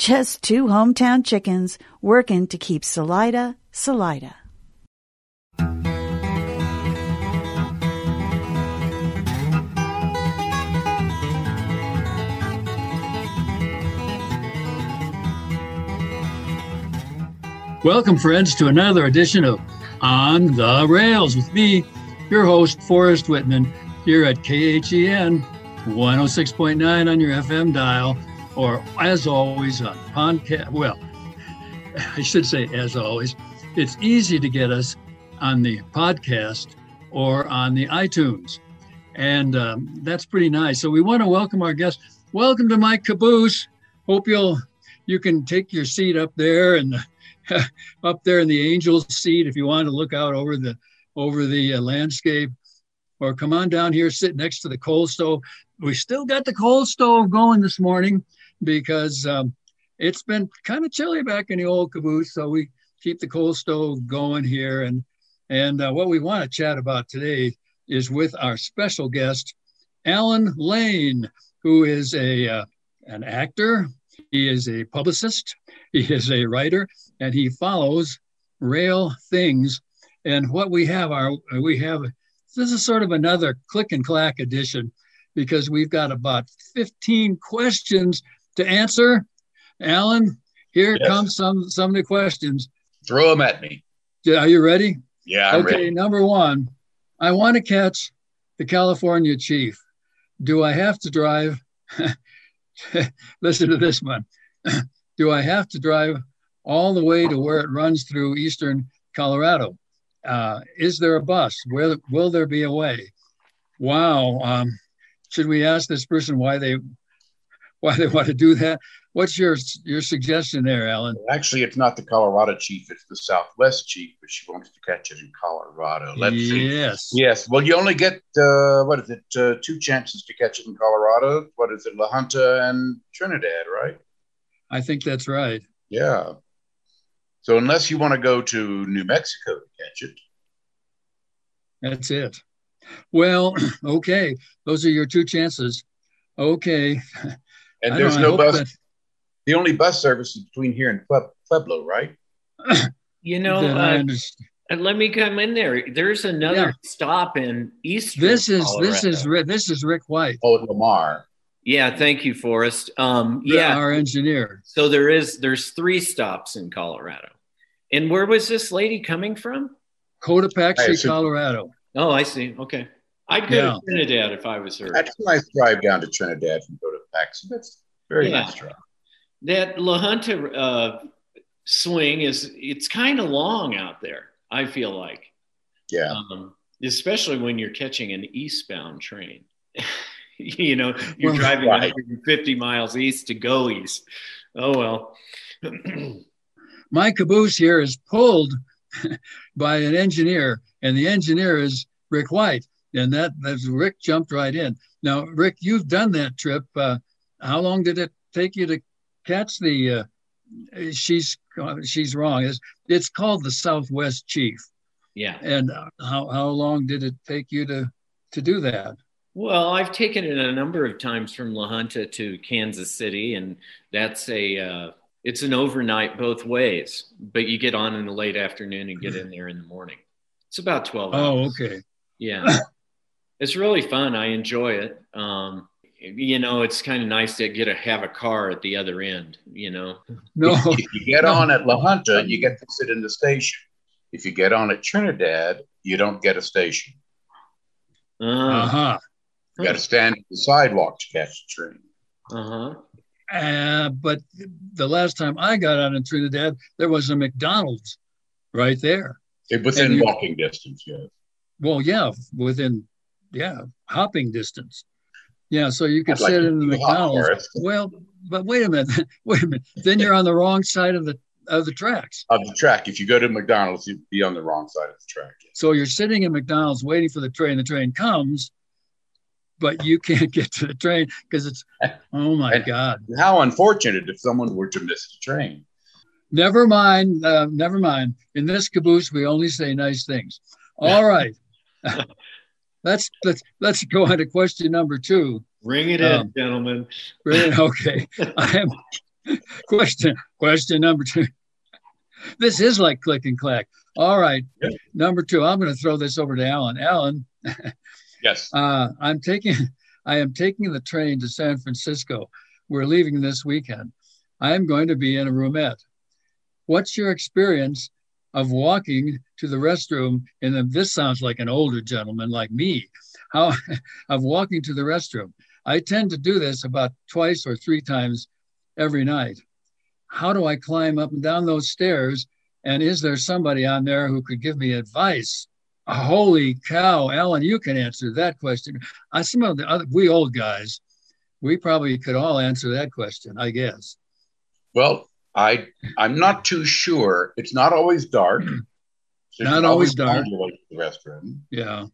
just two hometown chickens working to keep Salida, Salida. Welcome, friends, to another edition of On the Rails with me, your host, Forrest Whitman, here at KHEN 106.9 on your FM dial or as always on podcast. Well, I should say as always, it's easy to get us on the podcast or on the iTunes, and um, that's pretty nice. So we want to welcome our guest. Welcome to my caboose. Hope you'll you can take your seat up there and up there in the angel's seat if you want to look out over the over the uh, landscape or come on down here sit next to the coal stove we still got the coal stove going this morning because um, it's been kind of chilly back in the old caboose. So we keep the coal stove going here. And, and uh, what we want to chat about today is with our special guest, Alan Lane, who is a, uh, an actor. He is a publicist. He is a writer, and he follows rail things. And what we have are we have this is sort of another click and clack edition because we've got about 15 questions to answer. Alan, here yes. comes some some of the questions. Throw them at me. Are you ready? Yeah. I'm okay. Ready. Number one, I want to catch the California Chief. Do I have to drive? Listen to this one. Do I have to drive all the way to where it runs through eastern Colorado? Uh, is there a bus? Will, will there be a way? Wow. Um, should we ask this person why they why they want to do that. What's your your suggestion there, Alan? Actually, it's not the Colorado chief; it's the Southwest chief, but she wants to catch it in Colorado. Let's see. yes, see. yes. Well, you only get uh, what is it? Uh, two chances to catch it in Colorado. What is it? La Junta and Trinidad, right? I think that's right. Yeah. So unless you want to go to New Mexico to catch it, that's it. Well, okay, those are your two chances. Okay. And there's no bus. That... The only bus service is between here and Pueblo, right? You know, uh, and let me come in there. There's another yeah. stop in East. This is Colorado. this is this is Rick White. Oh, Lamar. Yeah, thank you, Forrest. Um, yeah, our engineer. So there is there's three stops in Colorado, and where was this lady coming from? Cotopaxi, Colorado. Oh, I see. Okay, I'd go yeah. to Trinidad if I was her. That's a nice drive down to Trinidad from Cotopaxi. That's very yeah. nice drive. That La Junta uh, swing is it's kind of long out there. I feel like. Yeah. Um, especially when you're catching an eastbound train. you know, you're driving right. 150 miles east to go east. Oh well. My caboose here is pulled by an engineer, and the engineer is Rick White, and that that's Rick jumped right in. Now, Rick, you've done that trip. Uh, how long did it take you to catch the? Uh, she's she's wrong. It's it's called the Southwest Chief. Yeah. And how how long did it take you to to do that? Well, I've taken it a number of times from La Junta to Kansas City, and that's a uh, it's an overnight both ways. But you get on in the late afternoon and get in there in the morning. It's about twelve. hours. Oh, okay. Yeah, it's really fun. I enjoy it. Um, you know, it's kind of nice to get a have a car at the other end. You know. No. If you get on at La Junta, you get to sit in the station. If you get on at Trinidad, you don't get a station. Uh Uh-huh. You got to stand at the sidewalk to catch the train. Uh-huh. Uh, but the last time I got on in Trinidad, there was a McDonald's right there. It- Within you- walking distance, yes. Well, yeah, within yeah, hopping distance. Yeah, so you could I'd like sit to in the do McDonald's. Well, but wait a minute, wait a minute. Then you're on the wrong side of the of the tracks. Of the track. If you go to McDonald's, you'd be on the wrong side of the track. So you're sitting in McDonald's waiting for the train. The train comes, but you can't get to the train because it's oh my And- god. How unfortunate if someone were to miss the train. Never mind. Uh, never mind. In this caboose, we only say nice things. All right. Let's let's let's go on to question number two. Ring it Um, in, gentlemen. Really? Okay. I am question question number two. This is like click and clack. All right. Yeah. Number two. I'm going to throw this over to Alan. Alan, Yes. uh, I'm taking I am taking the train to San Francisco. We're leaving this weekend. I am going to be in a roomette. What's your experience of walking to the restroom? And then this sounds like an older gentleman like me. How of walking to the restroom? I tend to do this about twice or three times every night. How do I climb up and down those stairs? And is there somebody on there who could give me advice? Holy cow, Alan, you can answer that question. Uh, some of the other, we old guys, we probably could all answer that question, I guess. Well, I I'm not too sure. It's not always dark. So Not can always dark. find your way to the restroom. Yeah.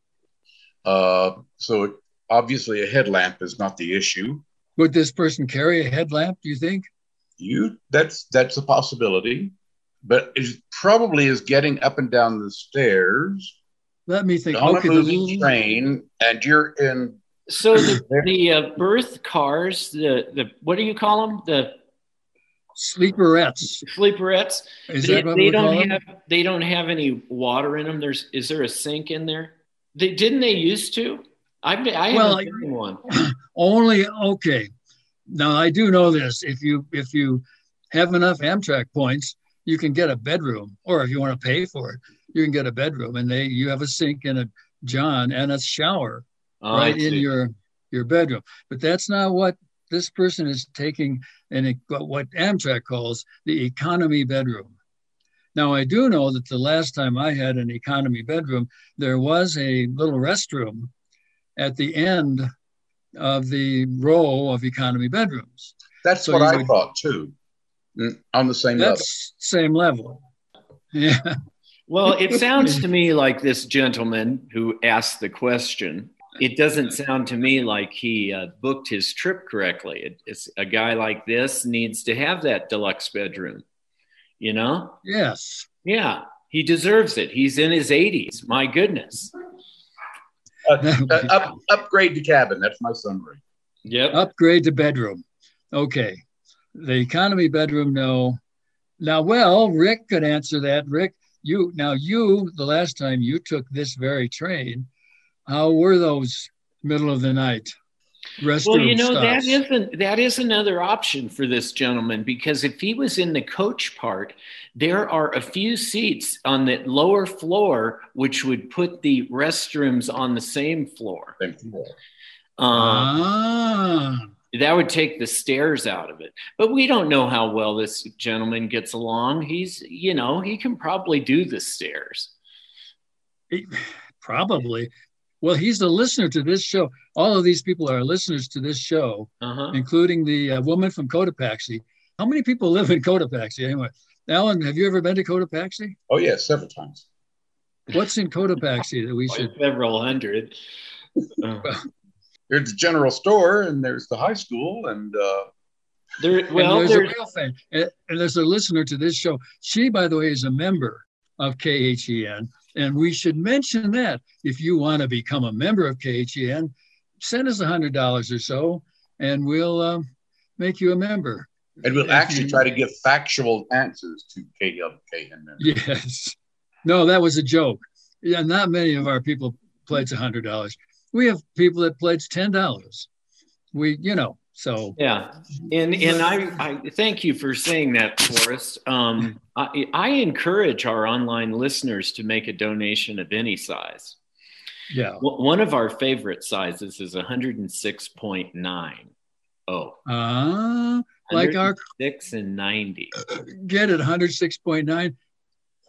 Uh, so obviously a headlamp is not the issue. Would this person carry a headlamp, do you think? You that's that's a possibility, but it probably is getting up and down the stairs Let me think. on Okay, a moving the, train, and you're in. So the, the uh, berth cars, the the what do you call them? The sleeperettes. sleeperettes. Is they, they don't them? have they don't have any water in them. There's is there a sink in there? They, didn't they used to? I've been, I Well, haven't seen one. Only okay. Now I do know this. If you if you have enough Amtrak points, you can get a bedroom, or if you want to pay for it, you can get a bedroom, and they you have a sink and a john and a shower Oh, right in your your bedroom. But that's not what this person is taking, and it, what Amtrak calls the economy bedroom. Now I do know that the last time I had an economy bedroom, there was a little restroom at the end of the row of economy bedrooms. That's So what I would- thought too. Mm, On the same level. That's same level. Yeah. Well, it sounds to me like this gentleman who asked the question. It doesn't sound to me like he uh, booked his trip correctly. It, it's a guy like this needs to have that deluxe bedroom. You know? Yes. Yeah, he deserves it. He's in his 80s. My goodness. Uh, uh, up, upgrade the cabin. That's my summary. Yep. Upgrade to bedroom. Okay. The economy bedroom, no. Now, well, Rick could answer that. Rick, you now you the last time you took this very train, how were those middle of the night restroom Well, you know that stops? isn't that is another option for this gentleman because if he was in the coach part, there are a few seats on the lower floor which would put the restrooms on the same floor. Same floor. Um, ah, that would take the stairs out of it. But we don't know how well this gentleman gets along. He's, you know, he can probably do the stairs. he- probably. Well, he's a listener to this show. All of these people are listeners to this show. Uh-huh. including the uh, woman from Cotopaxi. How many people live in Cotopaxi anyway? Alan, have you ever been to Cotopaxi? Oh yes, several times. What's in Cotopaxi that we should? Several hundred. Uh, There's the general store, and there's the high school, and uh, there, and well, there's a real fan, and, and there's a listener to this show. She, by the way, is a member of KHEN, and we should mention that if you want to become a member of KHEN, send us a hundred dollars or so, and we'll um, make you a member. and we'll actually try to give factual answers to KLK members. Yes. No, that was a joke. Yeah, not many of our people pledge a hundred dollars. We have people that pledge ten dollars. we, you know, so yeah, and and I, I thank you for saying that, Forrest. Um, I, I encourage our online listeners to make a donation of any size. Yeah, one of our favorite sizes is 106.9. Oh, uh, like our six and 90. Get it, 106.9.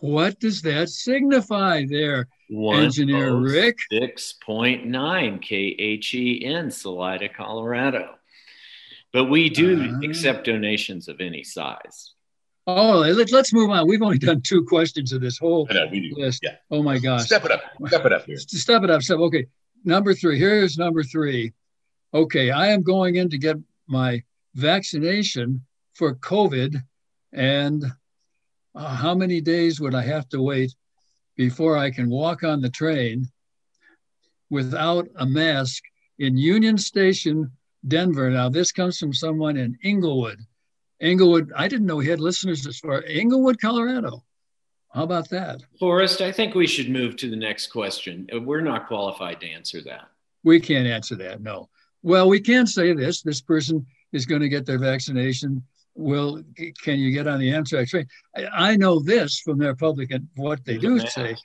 What does that signify there, Engineer Rick? 6.9 KHEN, Salida, Colorado. But we do uh, accept donations of any size. Oh, let, us move on. We've only done two questions of this whole know, list. Yeah. Oh my gosh. Step it up. Step it up here. Step it up. Step. Okay. Number three. Here's number three. Okay, I am going in to get my vaccination for COVID, and uh, how many days would I have to wait before I can walk on the train without a mask in Union Station, Denver? Now, this comes from someone in Englewood. Englewood, I didn't know we had listeners as far Englewood, Colorado. How about that? Forrest, I think we should move to the next question. We're not qualified to answer that. We can't answer that, no. Well, we can say this this person is going to get their vaccination will can you get on the Amtrak train? I, I know this from their public and what they do say.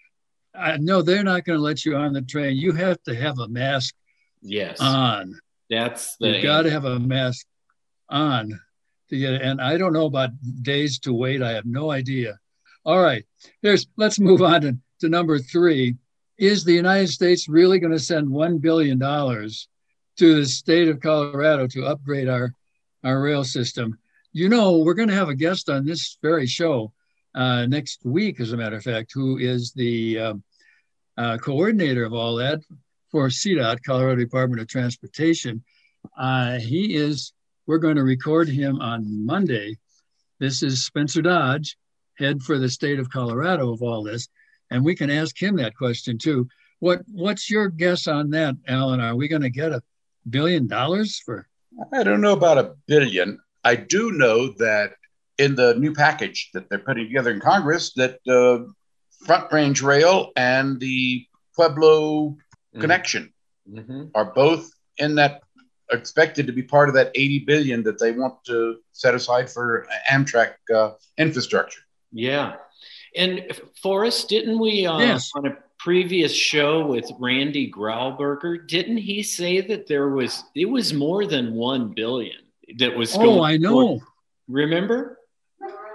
I know they're not going to let you on the train. You have to have a mask yes on. That's the you got to have a mask on to get it. And I don't know about days to wait. I have no idea. All right, there's let's move on to, to number three. Is the United States really going to send one billion dollars to the state of Colorado to upgrade our our rail system? You know, we're going to have a guest on this very show uh, next week, as a matter of fact, who is the uh, uh, coordinator of all that for CDOT, Colorado Department of Transportation. Uh, he is, we're going to record him on Monday. This is Spencer Dodge, head for the state of Colorado of all this. And we can ask him that question too. What What's your guess on that, Alan? Are we going to get a billion dollars for? I don't know about a billion. I do know that in the new package that they're putting together in Congress, that uh, Front Range Rail and the Pueblo mm-hmm. connection mm-hmm. are both in that expected to be part of that 80 billion that they want to set aside for Amtrak uh, infrastructure. Yeah. And Forrest, didn't we uh, yes. on a previous show with Randy Grauberger, didn't he say that there was it was more than 1 billion? that was oh i know remember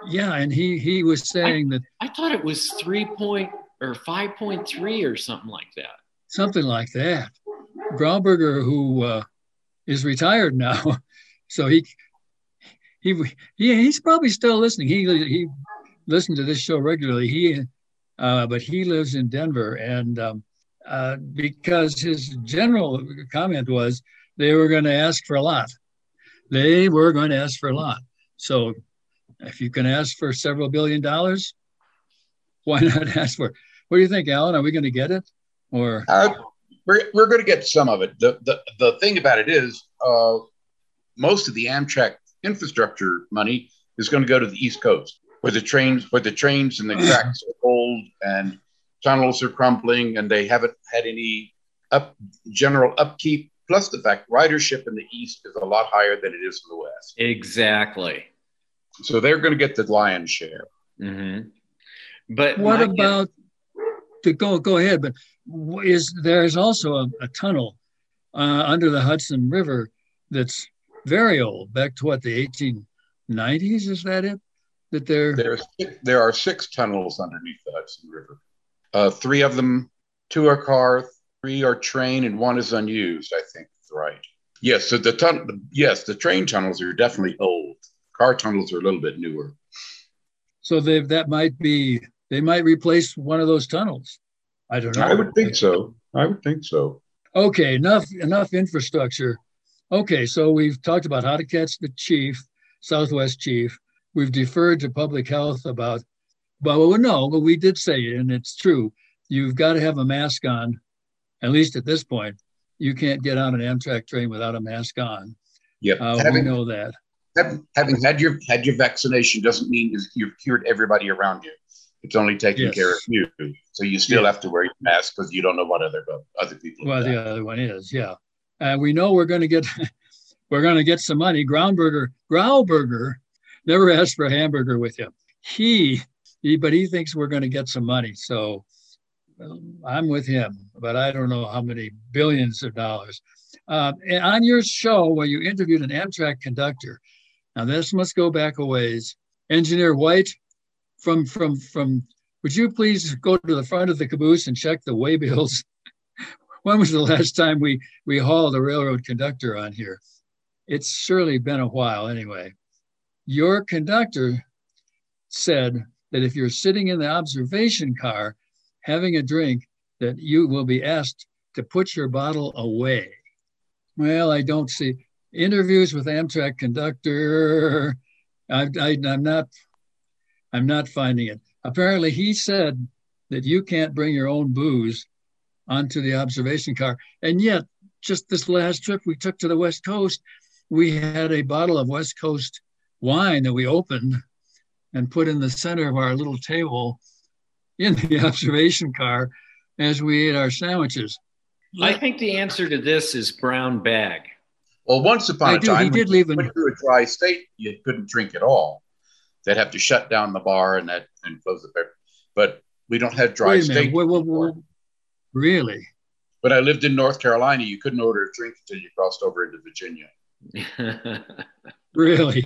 yeah and he he was saying I, that i thought it was three point or 5.3 or something like that something like that grauberger who uh, is retired now so he he, he he's probably still listening he he listened to this show regularly he uh, but he lives in denver and um, uh, because his general comment was they were going to ask for a lot they were going to ask for a lot. So if you can ask for several billion dollars, why not ask for? What do you think, Alan? Are we going to get it? Or uh, we're, we're going to get some of it. The, the, the thing about it is, uh, most of the Amtrak infrastructure money is going to go to the East Coast, where the trains, where the trains and the tracks are old and tunnels are crumbling, and they haven't had any up general upkeep plus the fact ridership in the east is a lot higher than it is in the west. Exactly. So they're going to get the lion's share. Mm-hmm. But what about to go go ahead? But is there's also a, a tunnel uh, under the Hudson River that's very old, back to what the 1890s? Is that it? That there there there are six tunnels underneath the Hudson River. Uh, three of them, two are car, three are train and one is unused. I think right. Yes, so the tun- yes, the train tunnels are definitely old. Car tunnels are a little bit newer. So that might be they might replace one of those tunnels. I don't know. I would think so. I would think so. Okay, enough enough infrastructure. Okay, so we've talked about how to catch the chief, Southwest chief. We've deferred to public health about, well, no, but we did say it, and it's true. You've got to have a mask on at least at this point, you can't get on an Amtrak train without a mask on. Yep, uh, having, we know that. Having had your had your vaccination doesn't mean you've cured everybody around you. It's only taking yes. care of you. So you still have to wear your mask because you don't know what other other people. Well, the other one is yeah. And we know we're going to get we're going to get some money. Groundburger, Grauberger never asked for a hamburger with him. He, he but he thinks we're going to get some money. So um, I'm with him, but I don't know how many billions of dollars. Uh, and on your show, where you interviewed an Amtrak conductor, now this must go back a ways. Engineer White, from from from, would you please go to the front of the caboose and check the waybills? when was the last time we we hauled a railroad conductor on here? It's surely been a while anyway. Your conductor said that if you're sitting in the observation car having a drink, that you will be asked to put your bottle away. Well, I don't see interviews with Amtrak conductor. I, I'm not. I'm not finding it. Apparently, he said that you can't bring your own booze onto the observation car, and yet, just this last trip we took to the West Coast, we had a bottle of West Coast wine that we opened and put in the center of our little table in the observation car as we ate our sandwiches. I think the answer to this is brown bag. Well, once upon I a do. time, He did leave an- you went to a dry state, you couldn't drink at all. They'd have to shut down the bar and that and close the bar. But we don't have dry Wait a minute. Wait, wait, anymore. wait. Really? But I lived in North Carolina, you couldn't order a drink until you crossed over into Virginia. Really?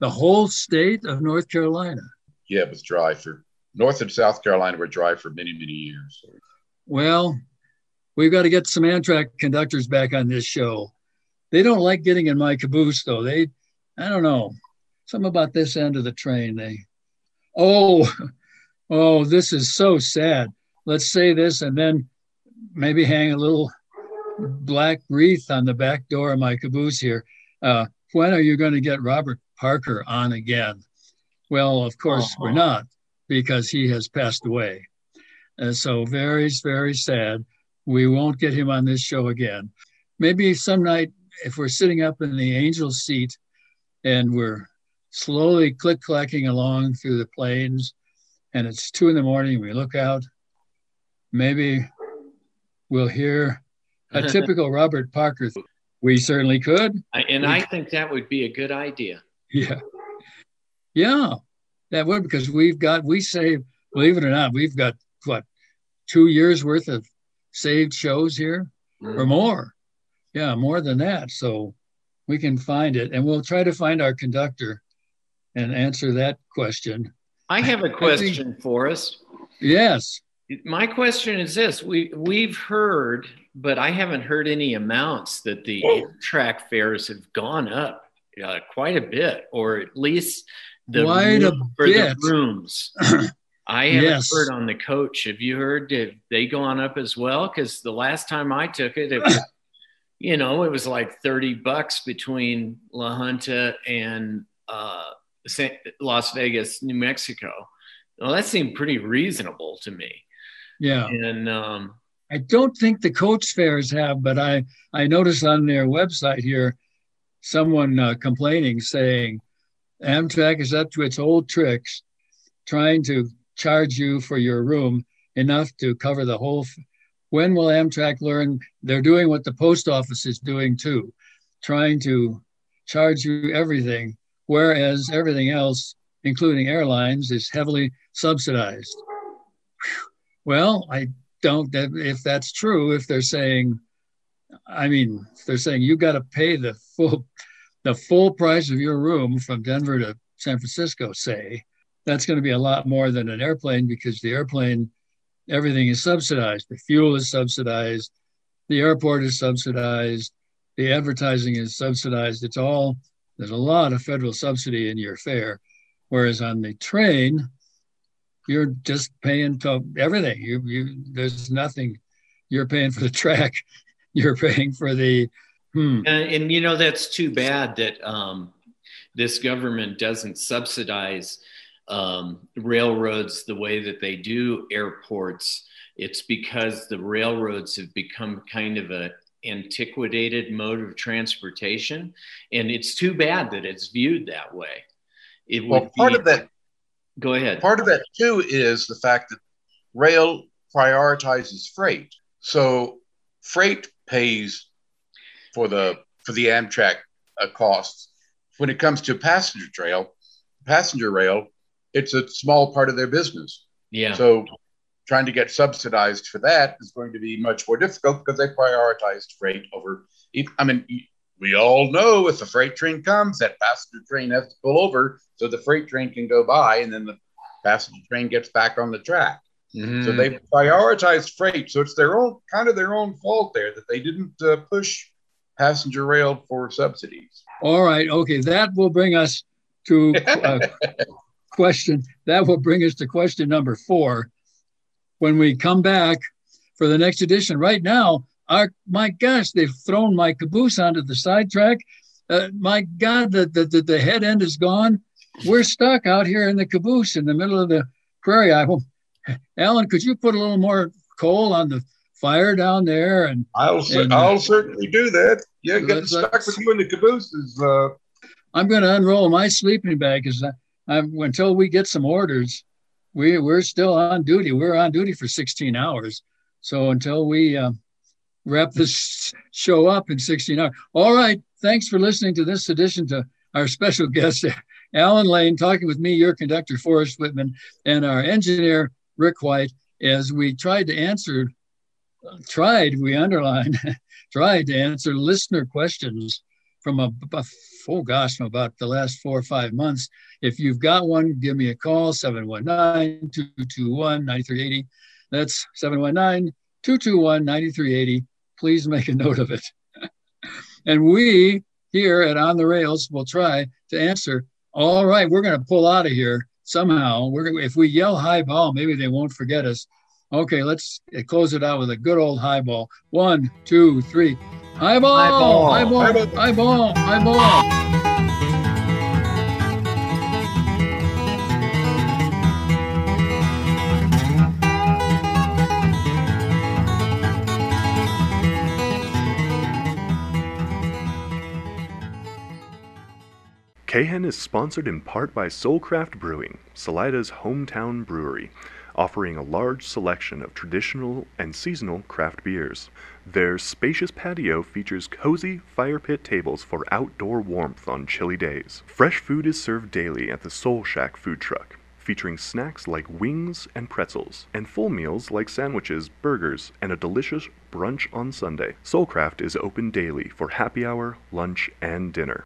the whole state of North Carolina? Yeah, it was dry for North and South Carolina were dry for many, many years. Well, we've got to get some Amtrak conductors back on this show. They don't like getting in my caboose, though. They, I don't know, something about this end of the train. They, oh, oh, this is so sad. Let's say this and then maybe hang a little black wreath on the back door of my caboose here. Uh, when are you going to get Robert Parker on again? Well, of course, we're not because he has passed away. And so very, very sad. We won't get him on this show again. Maybe some night, if we're sitting up in the angel seat and we're slowly click clacking along through the plains and it's two in the morning, we look out, maybe we'll hear a typical Robert Parker. We certainly could. And I think that would be a good idea. Yeah. Yeah, that would because we've got, we save, believe it or not, we've got what, two years worth of saved shows here or mm. more. Yeah, more than that. So we can find it and we'll try to find our conductor and answer that question. I have a question for us. Yes. My question is this: we we've heard, but I haven't heard any amounts that the track fares have gone up uh, quite a bit, or at least the Quite room- for the rooms. I haven't Yes. heard on the coach. Have you heard? Have they gone up as well? Because the last time I took it, it was, you know, it was like thirty bucks between La Junta and uh, Las Vegas, New Mexico. Well, that seemed pretty reasonable to me. Yeah. And um, I don't think the coach fares have, but I, I noticed on their website here someone uh, complaining saying Amtrak is up to its old tricks, trying to charge you for your room enough to cover the whole. F- when will Amtrak learn? They're doing what the post office is doing too, trying to charge you everything, whereas everything else, including airlines, is heavily subsidized. Well, I don't if that's true if they're saying i mean if they're saying you got to pay the full the full price of your room from denver to san francisco say that's going to be a lot more than an airplane because the airplane everything is subsidized. The fuel is subsidized. The airport is subsidized. The advertising is subsidized. It's all there's a lot of federal subsidy in your fare whereas on the train you're just paying to everything. You you there's nothing. You're paying for the track. You're paying for the. Hmm. and, and you know that's too bad that um, this government doesn't subsidize um, railroads the way that they do airports. It's because the railroads have become kind of a antiquated mode of transportation, and it's too bad that it's viewed that way. It Well, would part be- of that Go ahead. Part of that too is the fact that rail prioritizes freight. So freight pays for the for the Amtrak uh, costs. When it comes to passenger trail, passenger rail, it's a small part of their business. Yeah. So trying to get subsidized for that is going to be much more difficult because they prioritized freight over. I mean, we all know if the freight train comes, that passenger train has to pull over so the freight train can go by, and then the passenger train gets back on the track. Mm-hmm. So they prioritized freight. So it's their own kind of their own fault there that they didn't uh, push passenger rail for subsidies. All right. Okay. That will bring us to uh, question. That will bring us to question number four. When we come back for the next edition, right now, our my gosh, they've thrown my caboose onto the sidetrack. Uh, my God, the, the the head end is gone. We're stuck out here in the caboose in the middle of the prairie. I will, Alan, could you put a little more coal on the fire down there? And I'll and, I'll certainly do that. Yeah, getting stuck with you in the caboose is. Uh... I'm going to unroll my sleeping bag because until we get some orders, we we're still on duty. We're on duty for 16 hours. So until we uh, wrap this show up in 16 hours. All right. Thanks for listening to this edition to our special guest, Alan Lane, talking with me, your conductor, Forrest Whitman, and our engineer, Rick White, as we tried to answer, tried, we underline, tried to answer listener questions from a, a, oh gosh, from about the last four or five months. If you've got one, give me a call, 719 221 9380. That's 719 221 9380 please make a note of it. and we here at On the Rails will try to answer. All right, we're going to pull out of here somehow. We're if we yell high ball, maybe they won't forget us. Okay, let's close it out with a good old high ball. One, two, three. High Eyeball! Eyeball! Eyeball! high ball, high ball. High ball. KHEN is sponsored in part by Soulcraft Brewing, Salida's hometown brewery, offering a large selection of traditional and seasonal craft beers. Their spacious patio features cozy fire pit tables for outdoor warmth on chilly days. Fresh food is served daily at the Soul Shack food truck, featuring snacks like wings and pretzels, and full meals like sandwiches, burgers, and a delicious brunch on Sunday. Soulcraft is open daily for happy hour, lunch, and dinner.